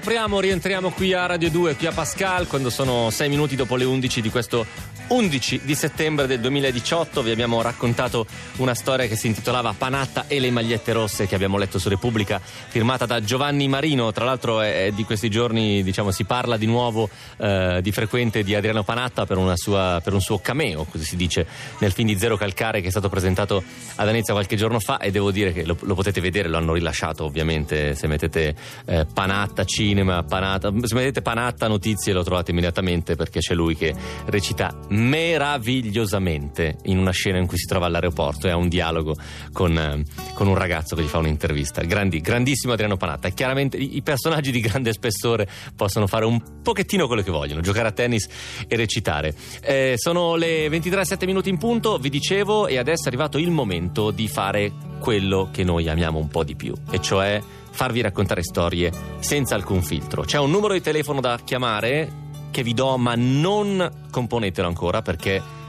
Riapriamo, rientriamo qui a Radio 2, qui a Pascal, quando sono 6 minuti dopo le 11 di questo 11 di settembre del 2018 vi abbiamo raccontato una storia che si intitolava Panatta e le magliette rosse che abbiamo letto su Repubblica firmata da Giovanni Marino. Tra l'altro è, è di questi giorni diciamo si parla di nuovo eh, di frequente di Adriano Panatta per, sua, per, un suo cameo così si dice nel film di Zero Calcare che è stato presentato a Venezia qualche giorno fa. E devo dire che lo, lo potete vedere lo hanno rilasciato ovviamente. Se mettete eh, Panatta Cinema Panatta, se mettete Panatta Notizie lo trovate immediatamente perché c'è lui che recita meravigliosamente in una scena in cui si trova all'aeroporto e ha un dialogo con, eh, con un ragazzo che gli fa un'intervista. Grandi, grandissimo Adriano Panatta. E chiaramente i, personaggi di grande spessore possono fare un pochettino quello che vogliono, giocare a tennis e recitare. Eh, sono le 23.7 minuti in punto, vi dicevo, e adesso è arrivato il momento di fare quello che noi amiamo un po' di più, e cioè farvi raccontare storie senza alcun filtro. C'è un numero di telefono da chiamare che vi do, ma non componetelo ancora perché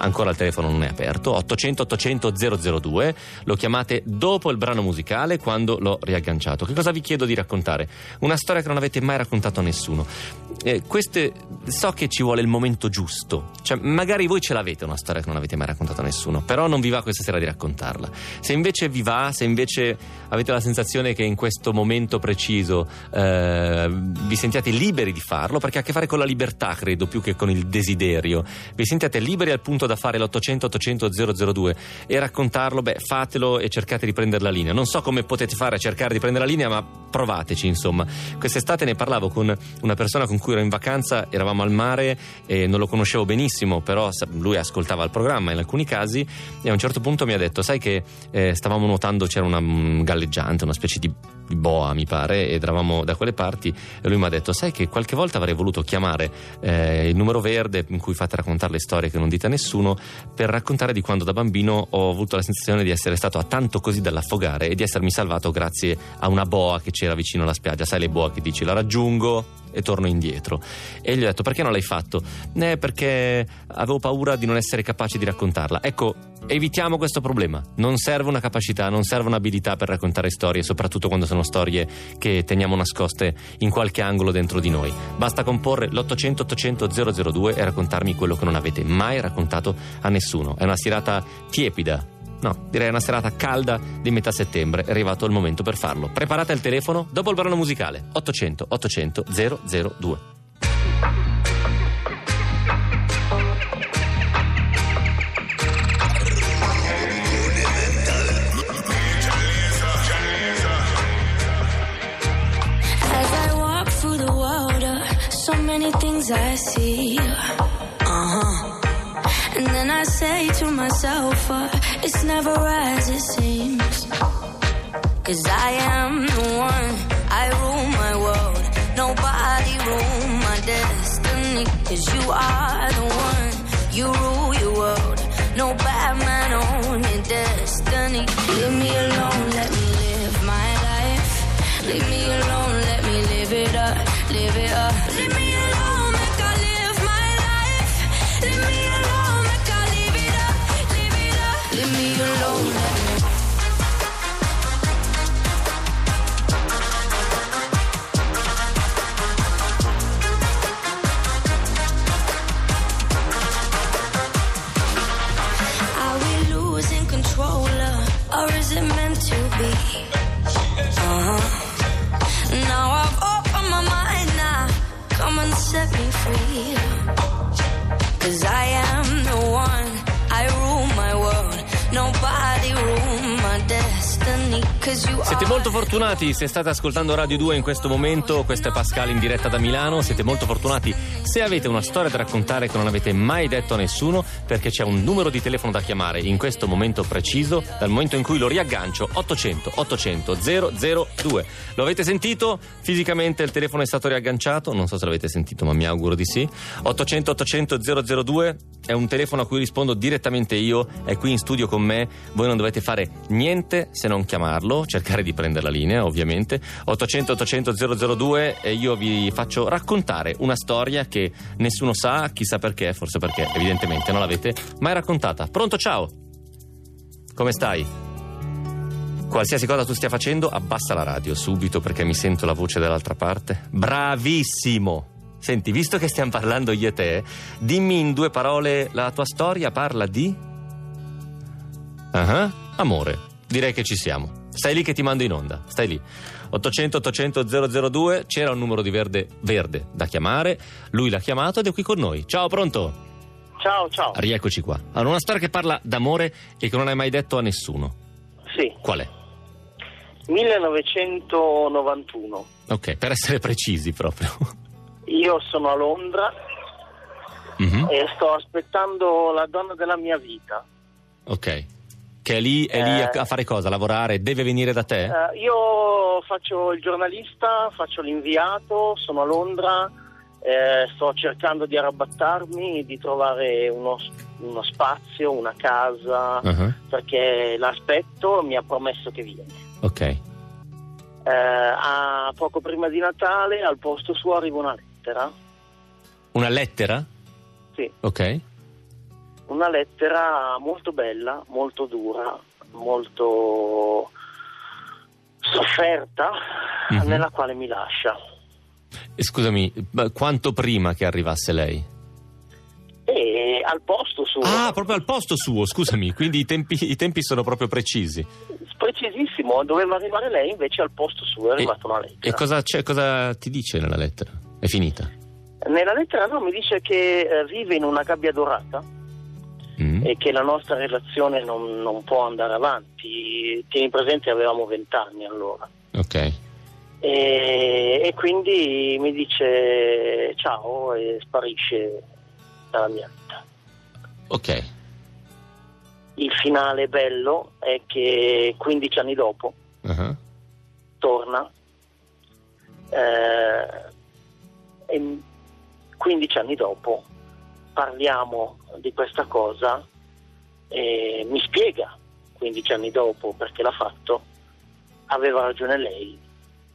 ancora il telefono non è aperto. 800 800 002 lo chiamate dopo il brano musicale quando l'ho riagganciato. Che cosa vi chiedo di raccontare? una storia che non avete mai raccontato a nessuno. Eh, queste, so che ci vuole il momento giusto. Cioè magari voi ce l'avete una storia che non avete mai raccontato a nessuno però non vi va questa sera di raccontarla. Se invece vi va se invece avete la sensazione che in questo momento preciso eh, vi sentiate liberi di farlo perché ha a che fare con la libertà credo più che con il desiderio vi sentiate liberi al punto da fare l'800 800 002 e raccontarlo, beh, fatelo e cercate di prendere la linea. Non so come potete fare a cercare di prendere la linea, ma provateci, insomma. Quest'estate ne parlavo con una persona con cui ero in vacanza, eravamo al mare e non lo conoscevo benissimo, però lui ascoltava il programma in alcuni casi e a un certo punto mi ha detto, sai che eh, stavamo nuotando, c'era una um, galleggiante, una specie di boa mi pare ed eravamo da quelle parti e lui mi ha detto sai che qualche volta avrei voluto chiamare eh, il numero verde in cui fate raccontare le storie che non dite a nessuno per raccontare di quando da bambino ho avuto la sensazione di essere stato a tanto così dall'affogare e di essermi salvato grazie a una boa che c'era vicino alla spiaggia. Sai le boa che dici la raggiungo e torno indietro. E gli ho detto perché non l'hai fatto? Eh, perché avevo paura di non essere capace di raccontarla. Ecco, evitiamo questo problema. Non serve una capacità, non serve un'abilità per raccontare storie, soprattutto quando sono storie che teniamo nascoste in qualche angolo dentro di noi. Basta comporre l'800 800 002 e raccontarmi quello che non avete mai raccontato a nessuno. È una stirata tiepida No, direi una serata calda di metà settembre. È arrivato il momento per farlo. Preparate il telefono dopo il brano musicale 800 800 002. so many things I see. Say to myself, uh, it's never as it seems. Cause I am the one, I rule my world. Nobody rule my destiny. Cause you are the one, you rule your world. No bad man on your destiny. Leave me alone, let me live my life. Leave me alone, let me live it up, live it up. Leave me set me free. Cause I am the one. I rule my world. Nobody rule my destiny. Cause you Siete molto fortunati se state ascoltando Radio 2 in questo momento, questo è Pascal in diretta da Milano, siete molto fortunati se avete una storia da raccontare che non avete mai detto a nessuno perché c'è un numero di telefono da chiamare in questo momento preciso, dal momento in cui lo riaggancio 800 800 002. Lo avete sentito? Fisicamente il telefono è stato riagganciato, non so se l'avete sentito ma mi auguro di sì. 800 800 002 è un telefono a cui rispondo direttamente io, è qui in studio con me, voi non dovete fare niente se non chiamarlo, cercare di prendere la linea ovviamente. 800 800 002 e io vi faccio raccontare una storia che nessuno sa, chissà perché, forse perché evidentemente non l'avete mai raccontata. Pronto, ciao! Come stai? Qualsiasi cosa tu stia facendo, abbassa la radio subito perché mi sento la voce dall'altra parte. Bravissimo! Senti, visto che stiamo parlando io e te, dimmi in due parole la tua storia parla di... Ah, amore. Direi che ci siamo. Stai lì che ti mando in onda, stai lì. 800 800 002, c'era un numero di verde, verde da chiamare, lui l'ha chiamato ed è qui con noi. Ciao, pronto? Ciao, ciao. Rieccoci qua. Allora, una storia che parla d'amore e che non hai mai detto a nessuno. Sì, Qual è? 1991. Ok, per essere precisi proprio. Io sono a Londra Mhm, e sto aspettando la donna della mia vita. Ok. Che è lì, è lì a, Eh. a fare cosa? A lavorare? Deve venire da te? Eh, io faccio il giornalista, faccio l'inviato, sono a Londra, eh, sto cercando di arrabattarmi, di trovare uno, uno spazio, una casa, Ah, perché l'aspetto mi ha promesso che viene. Ok. Eh, a poco prima di Natale al posto suo arriva una lettera. Una lettera? Sì. Ok. Una lettera molto bella, molto dura, molto sofferta, Mhm. nella quale mi lascia. E scusami, quanto prima che arrivasse lei? E al posto suo, Ah, proprio al posto suo, scusami, quindi i tempi, i tempi sono proprio precisi. precisissimo, doveva arrivare lei, invece al posto suo è arrivata una E lettera. cosa, c'è, cosa ti dice nella lettera? È finita? Nella lettera no, mi dice che eh, vive in una gabbia dorata Mm? e che la nostra relazione non, non può andare avanti. Tieni presente, avevamo vent'anni allora. Ok. E, e quindi mi dice ciao e sparisce dalla mia vita. Ok. Il finale bello è che 15 anni dopo Ah, torna eh, e 15 anni dopo parliamo di questa cosa e mi spiega 15 anni dopo perché l'ha fatto aveva ragione lei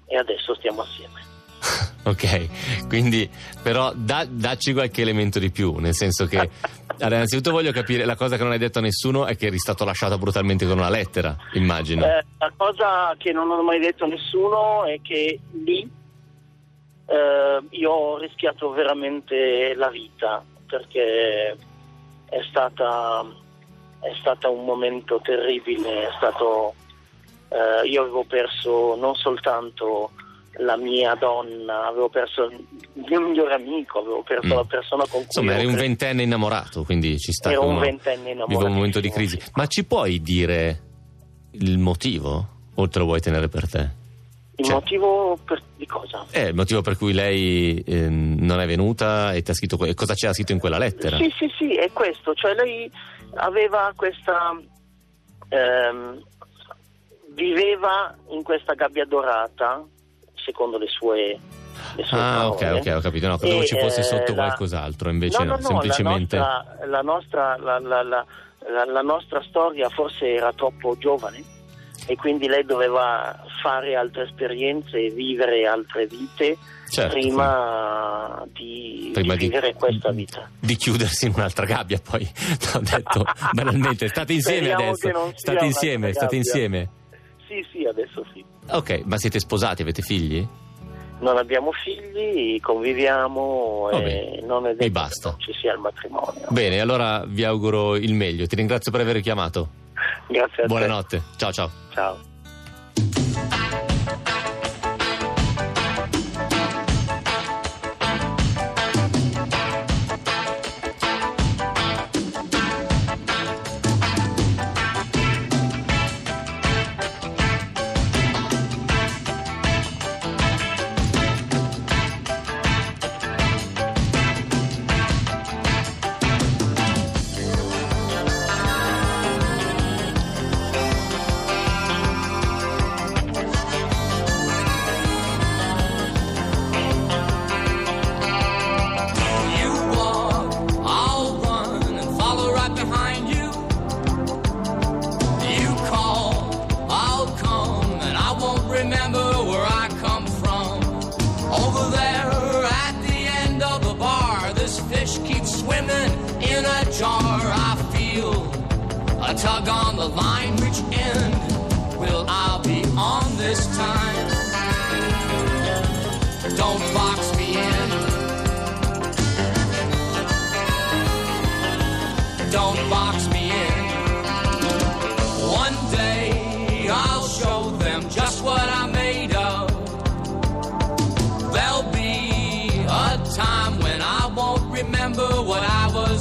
e adesso stiamo assieme Ok, quindi però da- dacci qualche elemento di più, nel senso che allora, innanzitutto voglio capire, la cosa che non hai detto a nessuno è che eri stato lasciato brutalmente con una lettera, immagino. Eh, la cosa che non ho mai detto a nessuno è che lì eh, io ho rischiato veramente la vita perché è stata, è stata un momento terribile, è stato, eh, io avevo perso non soltanto la mia donna, avevo perso il mio migliore amico, avevo perso Mm. la persona con cui... Insomma, eri un ventenne innamorato, quindi ci sta Ero un ventenne Vive un momento di crisi. Ma ci puoi dire il motivo? O te lo vuoi tenere per te? Il Cioè- motivo per- di cosa? Eh, il motivo per cui lei ehm, non è venuta e ti ha scritto que- cosa c'era scritto in quella lettera? Sì, sì, sì, è questo, cioè lei aveva questa... ehm, viveva in questa gabbia dorata, secondo le sue, le sue Ah, ok, parole. ok, ho capito. No, credevo ci fosse eh, sotto la- qualcos'altro, invece no, no, no, no, semplicemente... La nostra, la, nostra, la- la nostra storia forse era troppo giovane e quindi lei doveva fare altre esperienze e vivere altre vite Certo, prima di, prima di vivere questa vita. di chiudersi in un'altra gabbia poi ho detto banalmente state insieme Speriamo adesso state insieme state insieme Sì, sì, adesso sì. ok ma siete sposati avete figli? Non abbiamo figli, conviviamo Va e non è detto E basta. che ci sia il matrimonio. bene allora vi auguro il meglio ti ringrazio per aver chiamato Grazie a te. buonanotte ciao ciao Ciao.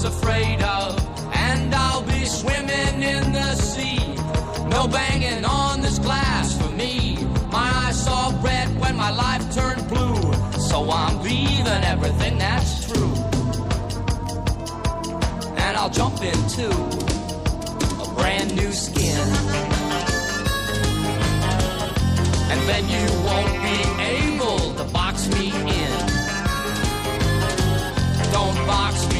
afraid of. And I'll be swimming in the sea. No banging on this glass for me. My eyes saw red when my life turned blue. So I'm leaving everything that's true. And I'll jump into a brand new skin. And then you won't be able to box me in. Don't box me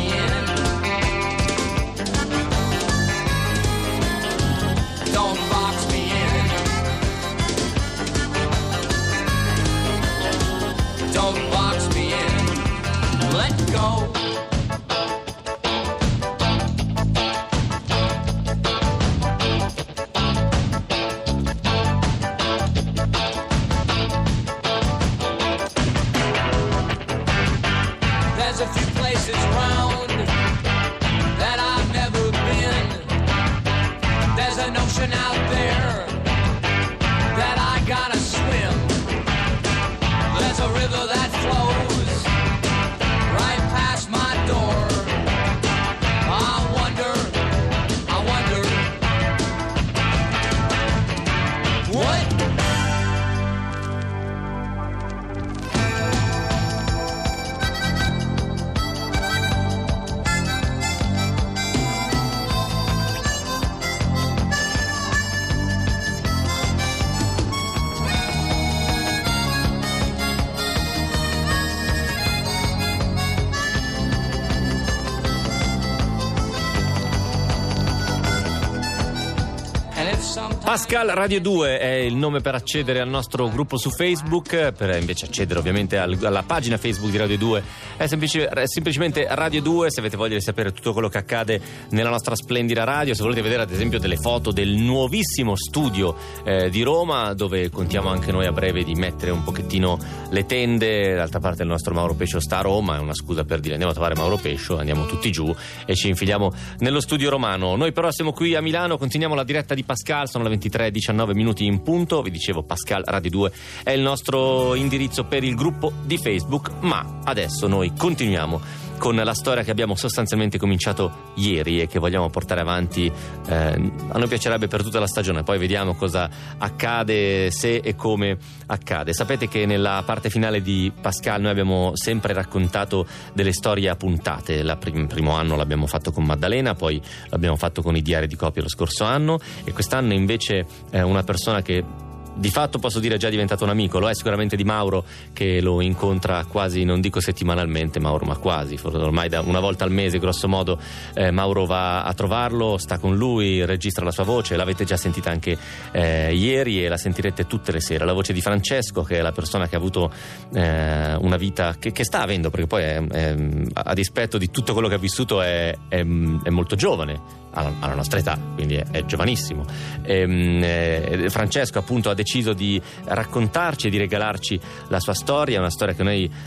Más Pascal Radio 2 è il nome per accedere al nostro gruppo su Facebook, per invece accedere ovviamente al- alla pagina Facebook di Radio 2 è, semplici- è semplicemente Radio 2 se avete voglia di sapere tutto quello che accade nella nostra splendida radio, se volete vedere ad esempio delle foto del nuovissimo studio eh, di Roma dove contiamo anche noi a breve di mettere un pochettino le tende, d'altra parte il nostro Mauro Pescio sta a Roma, è una scusa per dire andiamo a trovare Mauro Pescio, andiamo tutti giù e ci infiliamo nello studio romano. Noi però siamo qui a Milano, continuiamo la diretta di Pascal, sono le 23 19 minuti in punto, vi dicevo Pascal Radio 2 è il nostro indirizzo per il gruppo di Facebook, ma adesso noi continuiamo con la storia che abbiamo sostanzialmente cominciato ieri e che vogliamo portare avanti eh, a noi piacerebbe per tutta la stagione. Poi vediamo cosa accade se e come accade. Sapete che nella parte finale di Pascal noi abbiamo sempre raccontato delle storie a puntate il prim- primo anno l'abbiamo fatto con Maddalena poi l'abbiamo fatto con i diari di copia lo scorso anno. E quest'anno invece è una persona che di fatto posso dire è già diventato un amico, lo è sicuramente di Mauro che lo incontra quasi, non dico settimanalmente Mauro, ma quasi, ormai da una volta al mese grosso modo eh, Mauro va a trovarlo, sta con lui, registra la sua voce, l'avete già sentita anche eh, ieri e la sentirete tutte le sere, la voce di Francesco che è la persona che ha avuto eh, una vita che, che sta avendo, perché poi è, è, a dispetto di tutto quello che ha vissuto è- è molto giovane alla, nostra età, quindi è, giovanissimo. Ehm, eh, Francesco appunto ha deciso di raccontarci e di regalarci la sua storia, una storia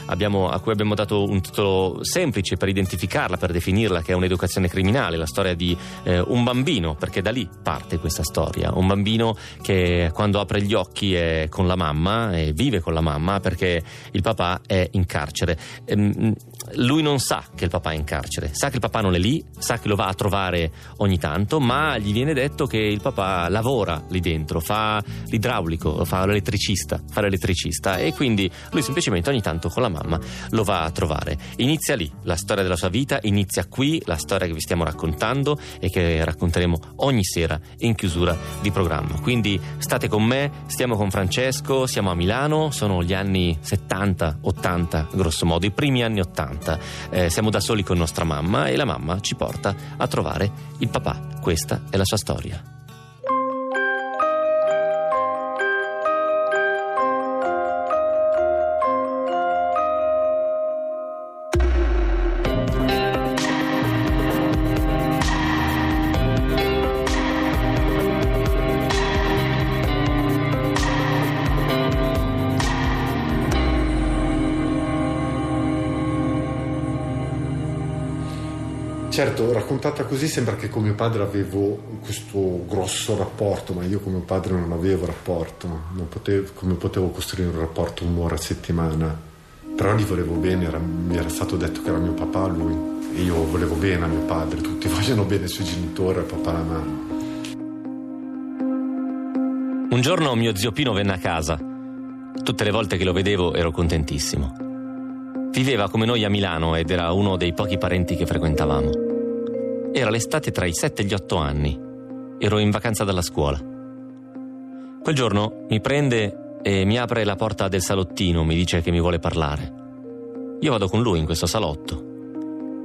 abbiamo, a cui abbiamo dato un titolo semplice per identificarla, per definirla, che è un'educazione criminale, la storia di eh, un bambino, perché da lì parte questa storia, un bambino che quando apre gli occhi è con la mamma e vive con la mamma perché il papà è in carcere. Ehm, lui non sa che il papà è in carcere, sa che il papà non è lì, sa che lo va a trovare ogni tanto, ma gli viene detto che il papà lavora lì dentro, fa l'idraulico, fa l'elettricista, fa l'elettricista e quindi lui semplicemente ogni tanto con la mamma lo va a trovare. Inizia lì la storia della sua vita, inizia qui la storia che vi stiamo raccontando e che racconteremo ogni sera in chiusura di programma. Quindi state con me, stiamo con Francesco, siamo a Milano, sono gli anni 70, 80 grosso modo, i primi anni 80. Eh, siamo da soli con nostra mamma e la mamma ci porta a trovare il papà. Questa è la sua storia. Certo, raccontata così sembra che con mio padre avevo questo grosso rapporto, ma io con mio padre non avevo rapporto, non potevo, come potevo costruire un rapporto un'ora a settimana, però gli volevo bene, era- mi era stato detto che era mio papà lui, e io volevo bene a mio padre, tutti vogliono bene ai suoi genitori, al papà alla mamma. Un giorno mio zio Pino venne a casa. Tutte le volte che lo vedevo ero contentissimo. Viveva come noi a Milano ed era uno dei pochi parenti che frequentavamo. Era l'estate tra i 7 e gli 8 anni. Ero in vacanza dalla scuola. Quel giorno mi prende e mi apre la porta del salottino, mi dice che mi vuole parlare. Io vado con lui in questo salotto.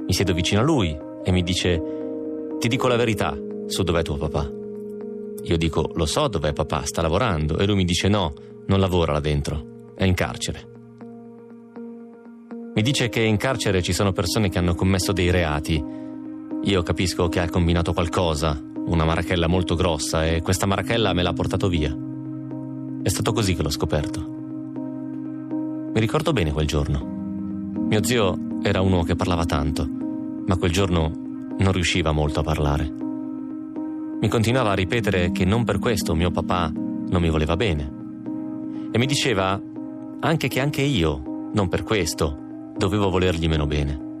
Mi siedo vicino a lui e mi dice: Ti dico la verità su dov'è tuo papà. Io dico: Lo so dov'è papà, sta lavorando. E lui mi dice: No, non lavora là dentro, è in carcere. Mi dice che in carcere ci sono persone che hanno commesso dei reati. Io capisco che ha combinato qualcosa, una marachella molto grossa, e questa marachella me l'ha portato via. È stato così che l'ho scoperto. Mi ricordo bene quel giorno. Mio zio era uno che parlava tanto, ma quel giorno non riusciva molto a parlare. Mi continuava a ripetere che non per questo mio papà non mi voleva bene. E mi diceva anche che anche io, non per questo, dovevo volergli meno bene.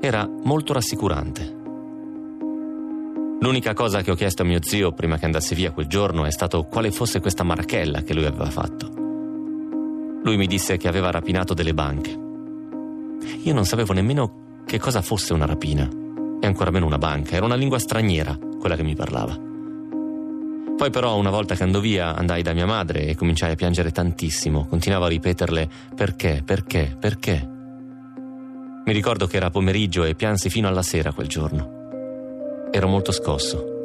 Era molto rassicurante. L'unica cosa che ho chiesto a mio zio prima che andasse via quel giorno è stato quale fosse questa marachella che lui aveva fatto. Lui mi disse che aveva rapinato delle banche. Io non sapevo nemmeno che cosa fosse una rapina e ancora meno una banca, era una lingua straniera quella che mi parlava. Poi però una volta che andò via andai da mia madre e cominciai a piangere tantissimo, continuavo a ripeterle perché, perché, perché. Mi ricordo che era pomeriggio e piansi fino alla sera quel giorno. Ero molto scosso.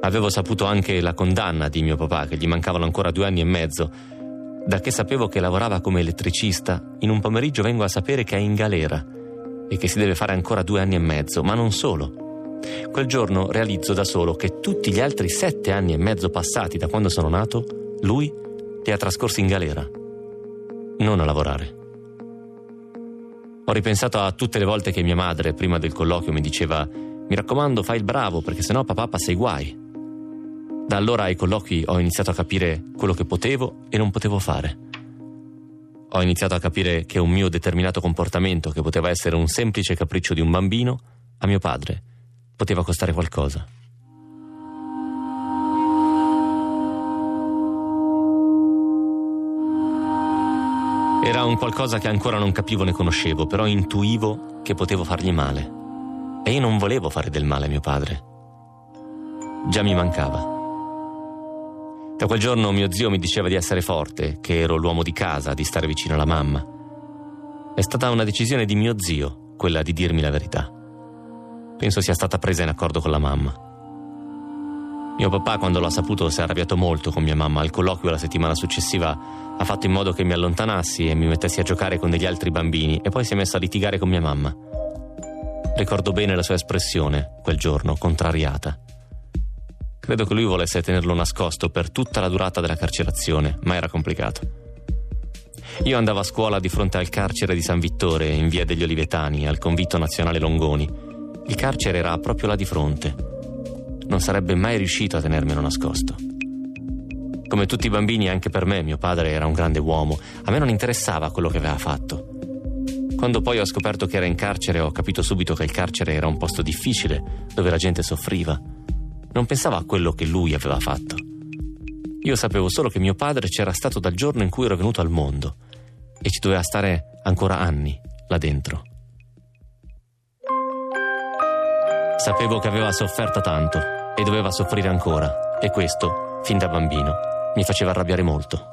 Avevo saputo anche la condanna di mio papà, che gli mancavano ancora due anni e mezzo. Da che sapevo che lavorava come elettricista, in un pomeriggio vengo a sapere che è in galera e che si deve fare ancora due anni e mezzo, ma non solo. Quel giorno realizzo da solo che tutti gli altri sette anni e mezzo passati da quando sono nato, lui li ha trascorsi in galera, non a lavorare. Ho ripensato a tutte le volte che mia madre, prima del colloquio, mi diceva mi raccomando, fai il bravo, perché sennò papà passa i guai. Da allora ai colloqui ho iniziato a capire quello che potevo e non potevo fare. Ho iniziato a capire che un mio determinato comportamento, che poteva essere un semplice capriccio di un bambino, a mio padre poteva costare qualcosa. Era un qualcosa che ancora non capivo né conoscevo, però intuivo che potevo fargli male. E io non volevo fare del male a mio padre. Già mi mancava. Da quel giorno mio zio mi diceva di essere forte, che ero l'uomo di casa, di stare vicino alla mamma. È stata una decisione di mio zio, quella di dirmi la verità. Penso sia stata presa in accordo con la mamma. Mio papà, quando l'ha saputo, si è arrabbiato molto con mia mamma. Al colloquio la settimana successiva ha fatto in modo che mi allontanassi e mi mettessi a giocare con degli altri bambini e poi si è messo a litigare con mia mamma. Ricordo bene la sua espressione, quel giorno, contrariata. Credo che lui volesse tenerlo nascosto per tutta la durata della carcerazione, ma era complicato. Io andavo a scuola di fronte al carcere di San Vittore, in via degli Olivetani, al convitto nazionale Longoni. Il carcere era proprio là di fronte non sarebbe mai riuscito a tenermelo nascosto. Come tutti i bambini, anche per me, mio padre era un grande uomo. A me non interessava quello che aveva fatto. Quando poi ho scoperto che era in carcere, ho capito subito che il carcere era un posto difficile, dove la gente soffriva. Non pensavo a quello che lui aveva fatto. Io sapevo solo che mio padre c'era stato dal giorno in cui ero venuto al mondo e ci doveva stare ancora anni là dentro. Sapevo che aveva sofferto tanto e doveva soffrire ancora, e questo, fin da bambino, mi faceva arrabbiare molto.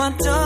Free. No,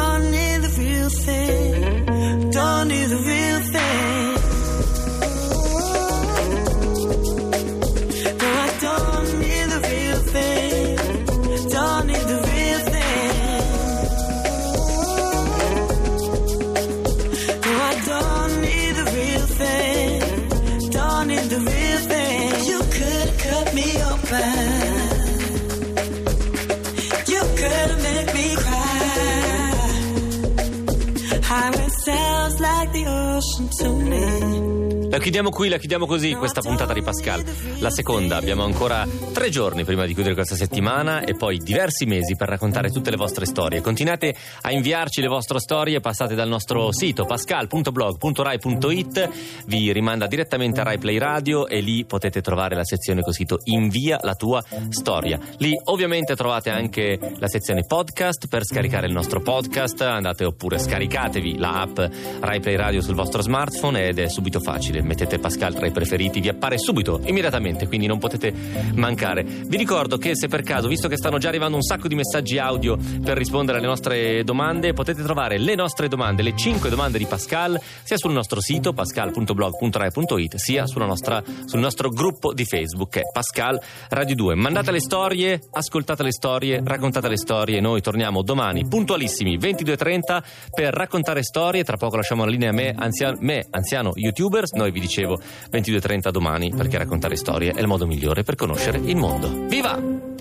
chiudiamo qui, la chiudiamo così questa puntata di Pascal. La seconda, abbiamo ancora tre giorni prima di chiudere questa settimana e poi diversi mesi per raccontare tutte le vostre storie. Continuate a inviarci le vostre storie, passate dal nostro sito pascal.blog.rai.it, vi rimanda direttamente a Rai Play Radio e lì potete trovare la sezione con sito Invia la tua storia. Lì ovviamente trovate anche la sezione podcast per scaricare il nostro podcast, andate oppure scaricatevi la app Rai Play Radio sul vostro smartphone ed è subito facile mettete Pascal tra i preferiti, vi appare subito, immediatamente, quindi non potete mancare. Vi ricordo che se per caso, visto che stanno già arrivando un sacco di messaggi audio per rispondere alle nostre domande, potete trovare le nostre domande, le 5 domande di Pascal, sia sul nostro sito pascal.blog.rai.it, sia nostra, sul nostro gruppo di Facebook che è Pascal Radio 2. Mandate le storie, ascoltate le storie, raccontate le storie, noi torniamo domani puntualissimi 22.30 per raccontare storie, tra poco lasciamo la linea a me, anziano, me, anziano youtuber, noi vi dicevo 22.30 domani perché raccontare storie è il modo migliore per conoscere il mondo. Viva!